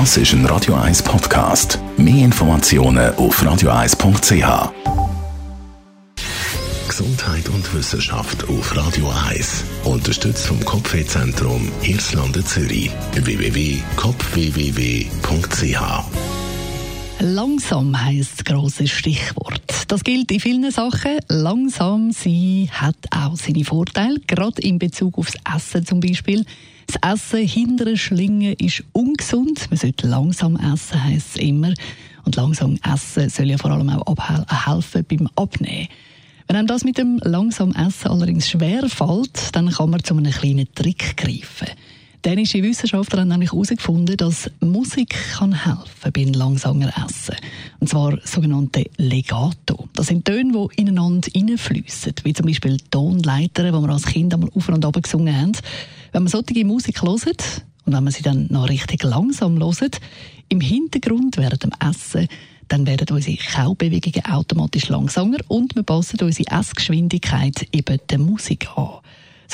Das ist ein Radio 1 Podcast. Mehr Informationen auf radio1.ch. Gesundheit und Wissenschaft auf Radio 1. Unterstützt vom Kopfwehzentrum Irlande Zürich. www.kopfwww.ch Langsam heisst das grosse Stichwort. Das gilt in vielen Sachen. Langsam sein hat auch seine Vorteile, gerade in Bezug aufs Essen zum Beispiel. Das Essen hinter Schlingen ist ungesund. Man sollte langsam essen, heisst es immer. Und langsam essen soll ja vor allem auch helfen beim Abnehmen. Wenn einem das mit dem langsam Essen allerdings schwer fällt, dann kann man zu einem kleinen Trick greifen. Dänische Wissenschaftler haben nämlich herausgefunden, dass Musik kann helfen beim langsamer Essen. Und zwar sogenannte Legato. Das sind Töne, die ineinander hineinfließen, wie zum Beispiel Tonleitern, die wir als Kind einmal auf und ab gesungen haben. Wenn man solche Musik hört und wenn man sie dann noch richtig langsam hört, im Hintergrund während dem Essen, dann werden unsere Kaubewegungen automatisch langsamer und wir passen unsere Essgeschwindigkeit eben der Musik an.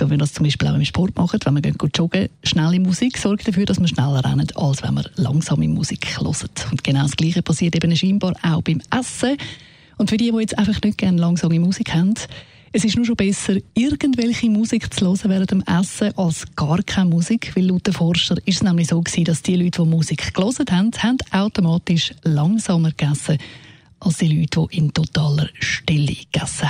So wie wir das zum Beispiel auch im Sport machen, wenn wir gehen joggen, schnelle Musik sorgt dafür, dass wir schneller rennen, als wenn wir langsame Musik hören. Und genau das Gleiche passiert eben scheinbar auch beim Essen. Und für die, die jetzt einfach nicht gerne langsame Musik haben, es ist nur schon besser, irgendwelche Musik zu hören während dem Essen, als gar keine Musik. Weil laut den Forschern ist es nämlich so gewesen, dass die Leute, die Musik gelesen haben, haben automatisch langsamer gegessen, als die Leute, die in totaler Stille gegessen haben.